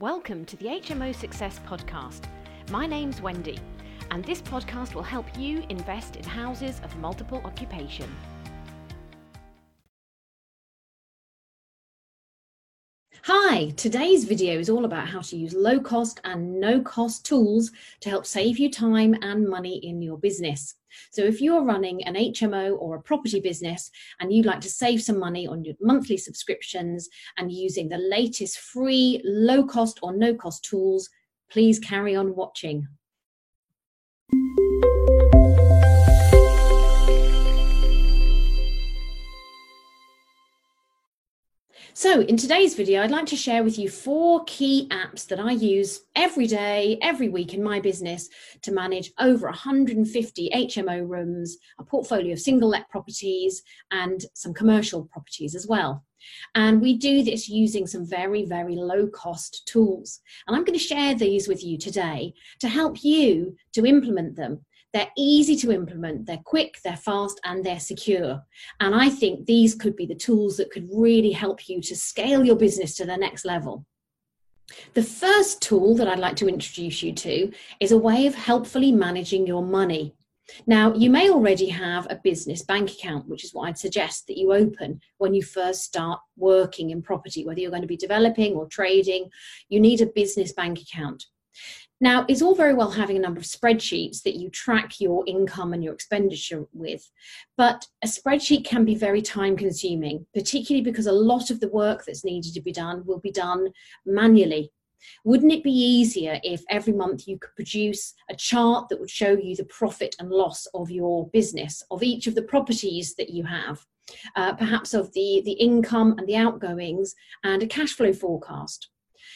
Welcome to the HMO Success Podcast. My name's Wendy, and this podcast will help you invest in houses of multiple occupation. Hi, today's video is all about how to use low cost and no cost tools to help save you time and money in your business. So, if you're running an HMO or a property business and you'd like to save some money on your monthly subscriptions and using the latest free low cost or no cost tools, please carry on watching. So in today's video, I'd like to share with you four key apps that I use every day, every week in my business to manage over 150 HMO rooms, a portfolio of single let properties and some commercial properties as well. And we do this using some very, very low cost tools. And I'm going to share these with you today to help you to implement them they're easy to implement, they're quick, they're fast, and they're secure. And I think these could be the tools that could really help you to scale your business to the next level. The first tool that I'd like to introduce you to is a way of helpfully managing your money. Now, you may already have a business bank account, which is what I'd suggest that you open when you first start working in property, whether you're going to be developing or trading, you need a business bank account. Now, it's all very well having a number of spreadsheets that you track your income and your expenditure with, but a spreadsheet can be very time consuming, particularly because a lot of the work that's needed to be done will be done manually. Wouldn't it be easier if every month you could produce a chart that would show you the profit and loss of your business, of each of the properties that you have, uh, perhaps of the, the income and the outgoings, and a cash flow forecast?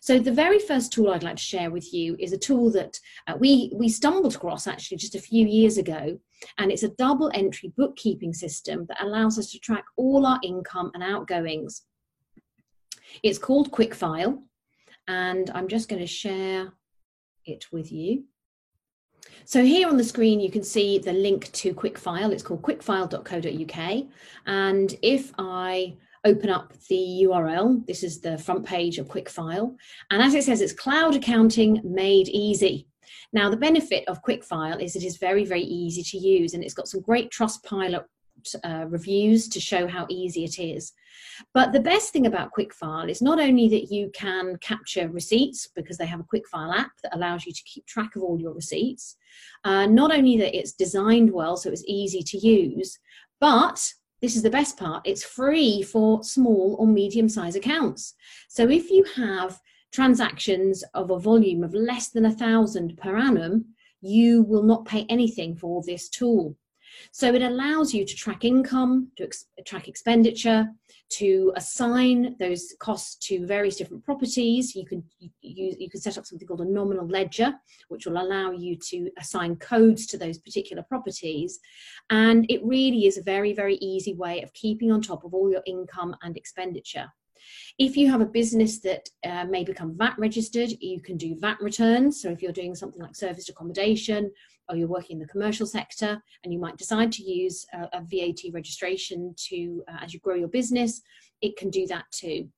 So the very first tool I'd like to share with you is a tool that uh, we we stumbled across actually just a few years ago, and it's a double entry bookkeeping system that allows us to track all our income and outgoings. It's called QuickFile, and I'm just going to share it with you. So here on the screen, you can see the link to QuickFile. It's called quickfile.co.uk. And if I open up the URL. This is the front page of QuickFile. And as it says, it's cloud accounting made easy. Now, the benefit of QuickFile is it is very, very easy to use and it's got some great Trustpilot uh, reviews to show how easy it is. But the best thing about QuickFile is not only that you can capture receipts because they have a QuickFile app that allows you to keep track of all your receipts, uh, not only that it's designed well so it's easy to use, but this is the best part, it's free for small or medium size accounts. So if you have transactions of a volume of less than a thousand per annum, you will not pay anything for this tool. So it allows you to track income, to ex- track expenditure, to assign those costs to various different properties. You can you, you can set up something called a nominal ledger, which will allow you to assign codes to those particular properties. And it really is a very, very easy way of keeping on top of all your income and expenditure. If you have a business that uh, may become VAT registered, you can do VAT returns. So if you're doing something like serviced accommodation or you're working in the commercial sector and you might decide to use a, a VAT registration to uh, as you grow your business, it can do that too.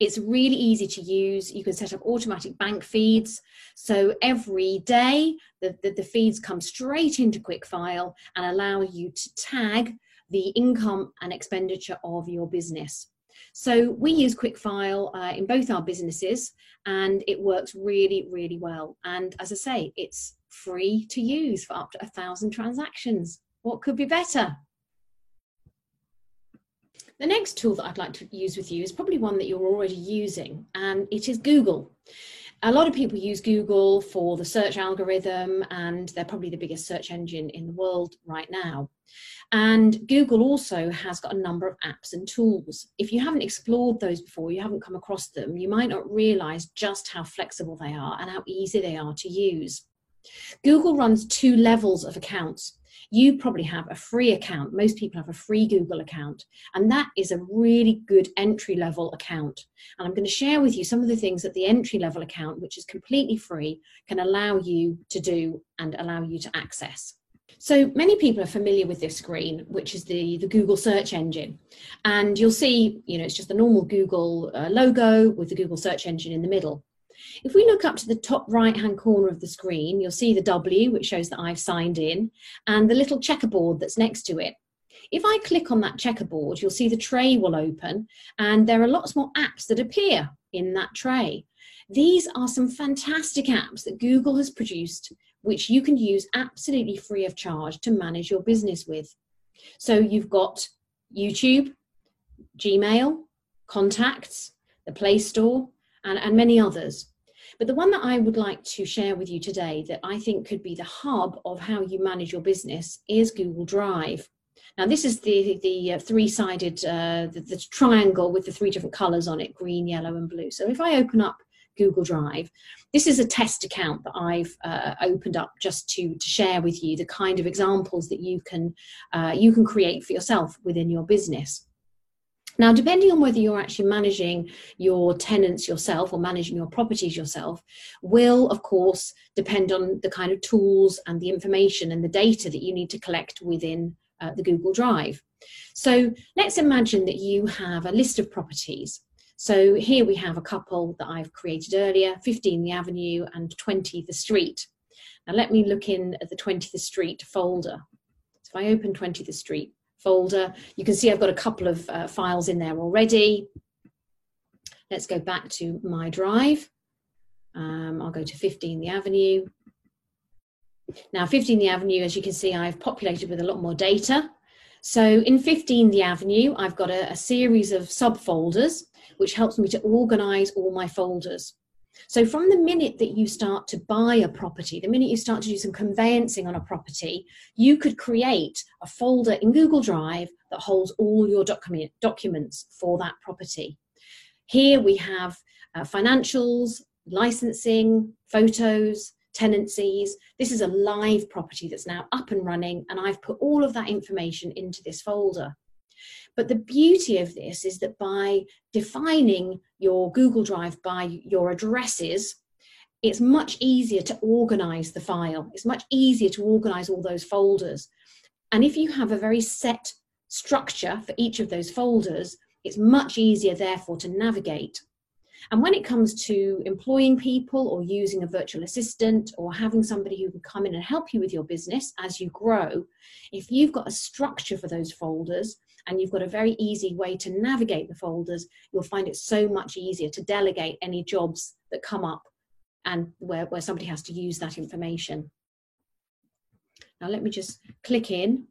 It's really easy to use. You can set up automatic bank feeds. So every day, the, the, the, feeds come straight into QuickFile and allow you to tag the income and expenditure of your business. So we use QuickFile uh, in both our businesses and it works really, really well. And as I say, it's free to use for up to a thousand transactions. What could be better? The next tool that I'd like to use with you is probably one that you're already using, and it is Google. A lot of people use Google for the search algorithm, and they're probably the biggest search engine in the world right now. And Google also has got a number of apps and tools. If you haven't explored those before, you haven't come across them, you might not realize just how flexible they are and how easy they are to use. Google runs two levels of accounts. You probably have a free account. Most people have a free Google account, and that is a really good entry level account. And I'm going to share with you some of the things that the entry level account, which is completely free, can allow you to do and allow you to access. So many people are familiar with this screen, which is the, the Google search engine. And you'll see, you know, it's just the normal Google uh, logo with the Google search engine in the middle. If we look up to the top right hand corner of the screen, you'll see the W, which shows that I've signed in, and the little checkerboard that's next to it. If I click on that checkerboard, you'll see the tray will open, and there are lots more apps that appear in that tray. These are some fantastic apps that Google has produced, which you can use absolutely free of charge to manage your business with. So you've got YouTube, Gmail, Contacts, the Play Store, and, and many others. But the one that I would like to share with you today that I think could be the hub of how you manage your business is Google Drive. Now, this is the, the uh, three-sided, uh, the, the triangle with the three different colors on it, green, yellow, and blue. So if I open up Google Drive, this is a test account that I've uh, opened up just to, to share with you the kind of examples that you can, uh, you can create for yourself within your business. Now, depending on whether you're actually managing your tenants yourself or managing your properties yourself, will of course depend on the kind of tools and the information and the data that you need to collect within uh, the Google Drive. So let's imagine that you have a list of properties. So here we have a couple that I've created earlier, 15 the Avenue and 20 the Street. Now let me look in at the 20 the Street folder. So if I open 20 the Street, folder. You can see I've got a couple of uh, files in there already. Let's go back to my drive. Um, I'll go to 15 the Avenue. Now 15 the Avenue, as you can see, I've populated with a lot more data. So in 15 the Avenue, I've got a, a series of subfolders, which helps me to organize all my folders. So, from the minute that you start to buy a property, the minute you start to do some conveyancing on a property, you could create a folder in Google Drive that holds all your document, documents for that property. Here we have uh, financials, licensing, photos, tenancies. This is a live property that's now up and running, and I've put all of that information into this folder. But the beauty of this is that by defining your Google Drive by your addresses, it's much easier to organize the file. It's much easier to organize all those folders. And if you have a very set structure for each of those folders, it's much easier, therefore, to navigate. And when it comes to employing people or using a virtual assistant or having somebody who can come in and help you with your business as you grow, if you've got a structure for those folders and you've got a very easy way to navigate the folders, you'll find it so much easier to delegate any jobs that come up and where, where somebody has to use that information. Now let me just click in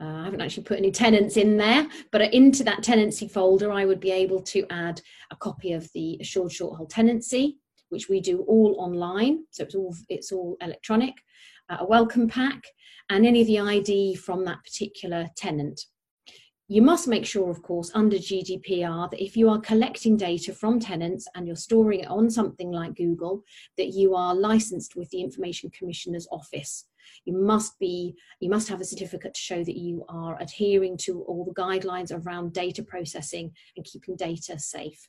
uh, I haven't actually put any tenants in there, but into that tenancy folder, I would be able to add a copy of the assured short hold tenancy, which we do all online. So it's all, it's all electronic, uh, a welcome pack, and any of the ID from that particular tenant. You must make sure, of course, under GDPR, that if you are collecting data from tenants and you're storing it on something like Google, that you are licensed with the Information Commissioner's Office. You must be you must have a certificate to show that you are adhering to all the guidelines around data processing and keeping data safe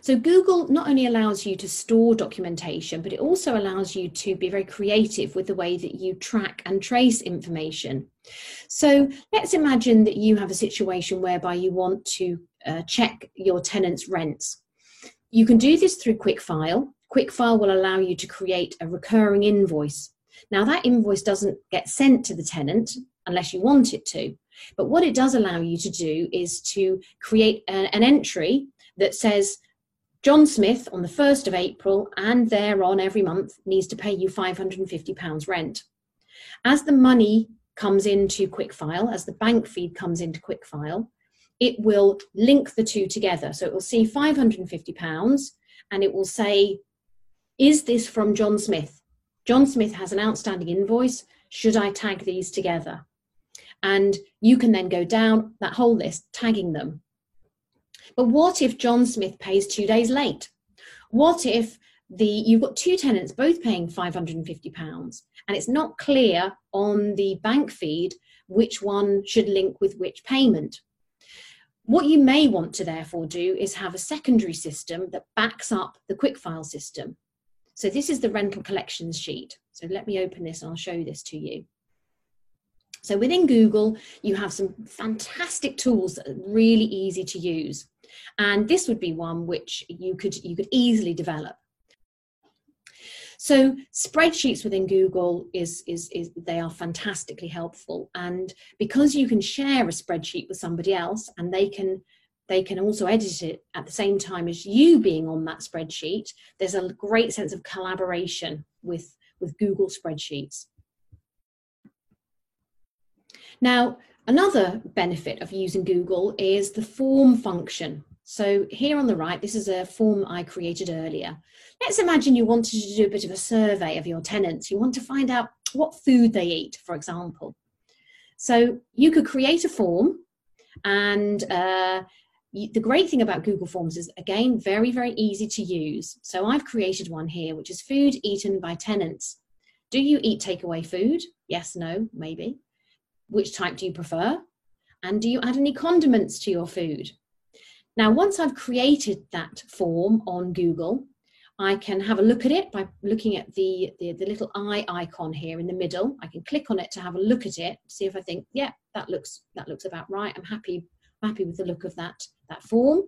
so Google not only allows you to store documentation, but it also allows you to be very creative with the way that you track and trace information. So let's imagine that you have a situation whereby you want to uh, check your tenant's rents. You can do this through QuickFile, QuickFile will allow you to create a recurring invoice. Now, that invoice doesn't get sent to the tenant unless you want it to. But what it does allow you to do is to create a, an entry that says, John Smith on the 1st of April and thereon every month needs to pay you £550 rent. As the money comes into QuickFile, as the bank feed comes into QuickFile, it will link the two together. So it will see £550 and it will say is this from John Smith? John Smith has an outstanding invoice. Should I tag these together? And you can then go down that whole list, tagging them. But what if John Smith pays two days late? What if the you've got two tenants both paying 550 pounds and it's not clear on the bank feed which one should link with which payment what you may want to therefore do is have a secondary system that backs up the quickfile system so this is the rental collections sheet. So let me open this and I'll show this to you. So within Google, you have some fantastic tools that are really easy to use. And this would be one which you could you could easily develop. So spreadsheets within Google is, is, is they are fantastically helpful. And because you can share a spreadsheet with somebody else and they can they can also edit it at the same time as you being on that spreadsheet, there's a great sense of collaboration with, with Google spreadsheets. Now, another benefit of using Google is the form function. So here on the right, this is a form I created earlier. Let's imagine you wanted to do a bit of a survey of your tenants. You want to find out what food they eat, for example. So you could create a form and uh, the great thing about Google Forms is, again, very, very easy to use. So I've created one here, which is food eaten by tenants. Do you eat takeaway food? Yes, no, maybe. Which type do you prefer? And do you add any condiments to your food? Now, once I've created that form on Google, I can have a look at it by looking at the, the, the, little eye icon here in the middle. I can click on it to have a look at it, see if I think, yeah, that looks that looks about right. I'm happy happy with the look of that that form.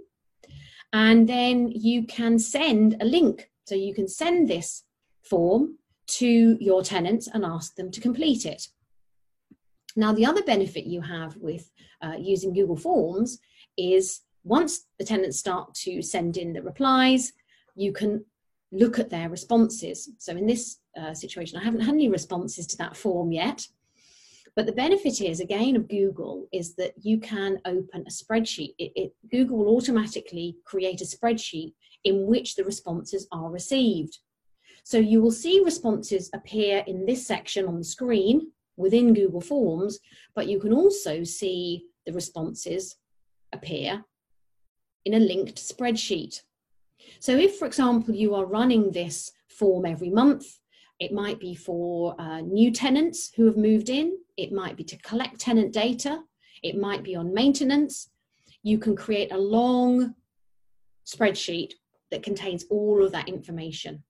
And then you can send a link. So you can send this form to your tenants and ask them to complete it. Now, the other benefit you have with uh, using Google Forms is once the tenants start to send in the replies, you can look at their responses. So in this uh, situation, I haven't had any responses to that form yet. But the benefit is, again, of Google is that you can open a spreadsheet. It, it, Google will automatically create a spreadsheet in which the responses are received. So you will see responses appear in this section on the screen within Google Forms, but you can also see the responses appear in a linked spreadsheet. So if, for example, you are running this form every month, it might be for uh, new tenants who have moved in, it might be to collect tenant data, it might be on maintenance. You can create a long spreadsheet that contains all of that information.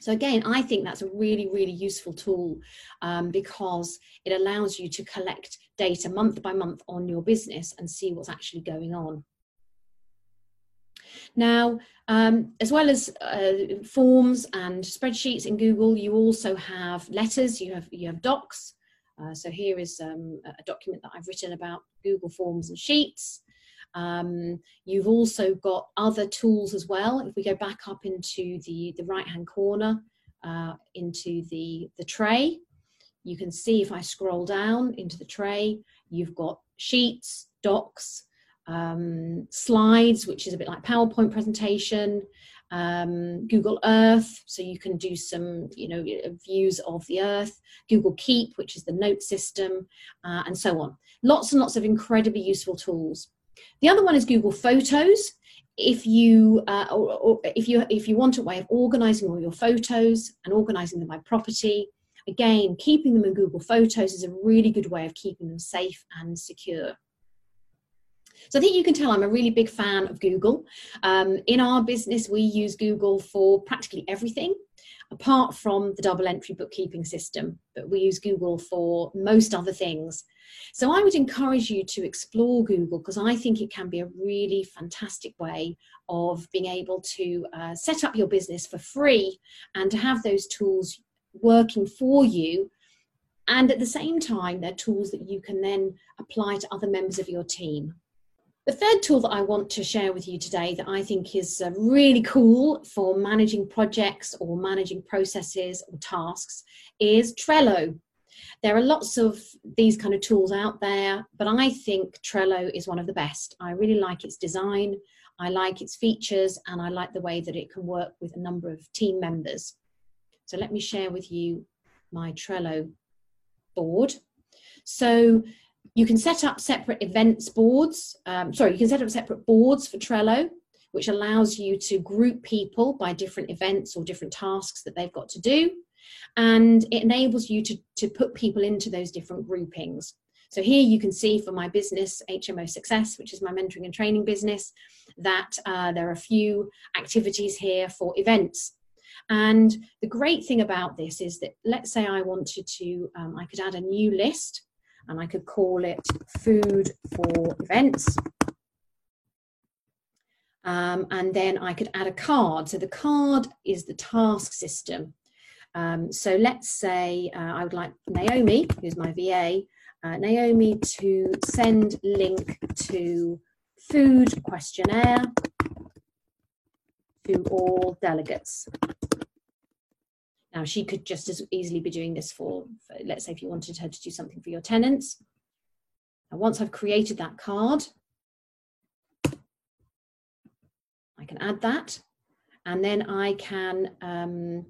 So again, I think that's a really, really useful tool um, because it allows you to collect data month by month on your business and see what's actually going on. Now, um, as well as uh, forms and spreadsheets in Google, you also have letters, you have, you have docs. Uh, so here is um, a document that I've written about Google Forms and Sheets. Um, you've also got other tools as well. If we go back up into the, the right-hand corner, uh, into the, the tray, you can see if I scroll down into the tray, you've got sheets, docs, um, slides, which is a bit like PowerPoint presentation, um, Google Earth, so you can do some, you know, views of the Earth, Google Keep, which is the note system, uh, and so on. Lots and lots of incredibly useful tools. The other one is Google Photos. If you, uh, or, or if you, if you want a way of organizing all your photos and organizing them by property, again, keeping them in Google Photos is a really good way of keeping them safe and secure. So I think you can tell I'm a really big fan of Google. Um, in our business, we use Google for practically everything, apart from the double entry bookkeeping system, but we use Google for most other things. So I would encourage you to explore Google because I think it can be a really fantastic way of being able to uh, set up your business for free and to have those tools working for you and at the same time, they're tools that you can then apply to other members of your team. The third tool that I want to share with you today that I think is uh, really cool for managing projects or managing processes or tasks is Trello. There are lots of these kind of tools out there, but I think Trello is one of the best. I really like its design, I like its features, and I like the way that it can work with a number of team members. So let me share with you my Trello board. So you can set up separate events boards. Um, sorry, you can set up separate boards for Trello, which allows you to group people by different events or different tasks that they've got to do. And it enables you to, to put people into those different groupings. So here you can see for my business, HMO Success, which is my mentoring and training business, that uh, there are a few activities here for events. And the great thing about this is that let's say I wanted to, um, I could add a new list and I could call it food for events. Um, and then I could add a card. So the card is the task system. Um, so let's say uh, I would like Naomi, who's my VA, uh, Naomi to send link to food questionnaire to all delegates. Now, she could just as easily be doing this for, for, let's say, if you wanted her to do something for your tenants. And once I've created that card, I can add that. And then I can um,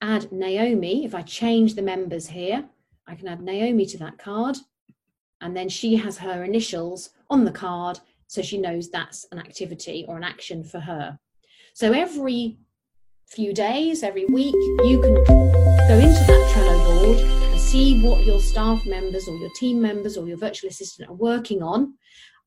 add Naomi. If I change the members here, I can add Naomi to that card. And then she has her initials on the card so she knows that's an activity or an action for her. So every few days, every week, you can go into that Trello board and see what your staff members or your team members or your virtual assistant are working on.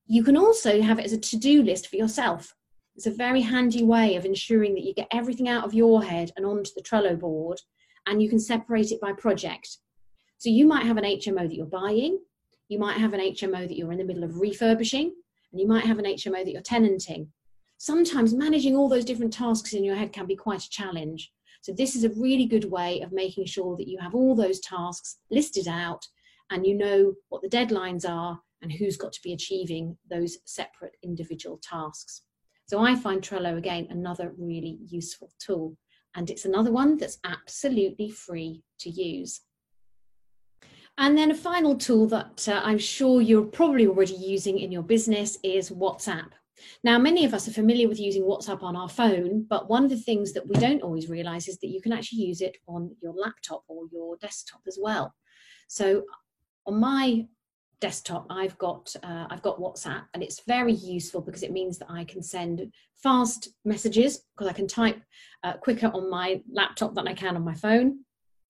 You can also have it as a to do list for yourself. It's a very handy way of ensuring that you get everything out of your head and onto the Trello board, and you can separate it by project. So you might have an HMO that you're buying, you might have an HMO that you're in the middle of refurbishing, and you might have an HMO that you're tenanting sometimes managing all those different tasks in your head can be quite a challenge. So this is a really good way of making sure that you have all those tasks listed out and you know what the deadlines are and who's got to be achieving those separate individual tasks. So I find Trello again another really useful tool and it's another one that's absolutely free to use. And then a final tool that uh, I'm sure you're probably already using in your business is WhatsApp. Now, many of us are familiar with using WhatsApp on our phone, but one of the things that we don't always realize is that you can actually use it on your laptop or your desktop as well. So on my desktop I've got uh, I've got WhatsApp and it's very useful because it means that I can send fast messages because I can type uh, quicker on my laptop than I can on my phone.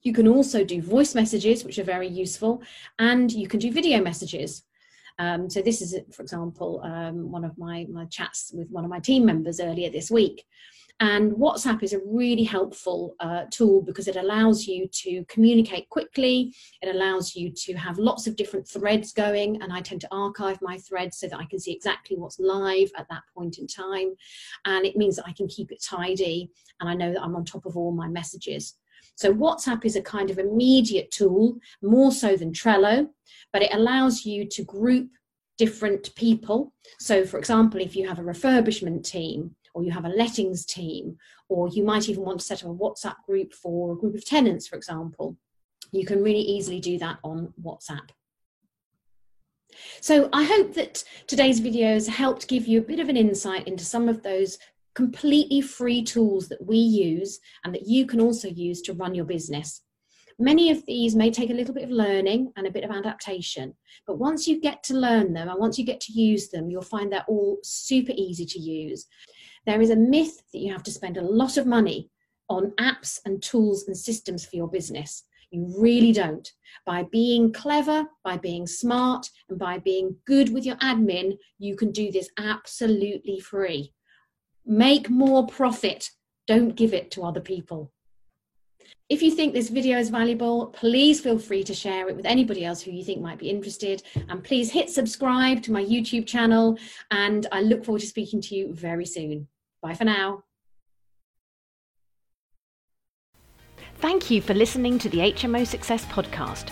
You can also do voice messages which are very useful and you can do video messages um, so this is, for example, um, one of my, my chats with one of my team members earlier this week. And WhatsApp is a really helpful uh, tool because it allows you to communicate quickly. It allows you to have lots of different threads going. And I tend to archive my threads so that I can see exactly what's live at that point in time. And it means that I can keep it tidy and I know that I'm on top of all my messages. So WhatsApp is a kind of immediate tool, more so than Trello, but it allows you to group different people. So, for example, if you have a refurbishment team, or you have a lettings team, or you might even want to set up a WhatsApp group for a group of tenants, for example, you can really easily do that on WhatsApp. So I hope that today's video has helped give you a bit of an insight into some of those completely free tools that we use and that you can also use to run your business. Many of these may take a little bit of learning and a bit of adaptation, but once you get to learn them and once you get to use them, you'll find they're all super easy to use. There is a myth that you have to spend a lot of money on apps and tools and systems for your business. You really don't. By being clever, by being smart, and by being good with your admin, you can do this absolutely free. Make more profit. Don't give it to other people. If you think this video is valuable, please feel free to share it with anybody else who you think might be interested. And please hit subscribe to my YouTube channel. And I look forward to speaking to you very soon. Bye for now. Thank you for listening to the HMO Success Podcast.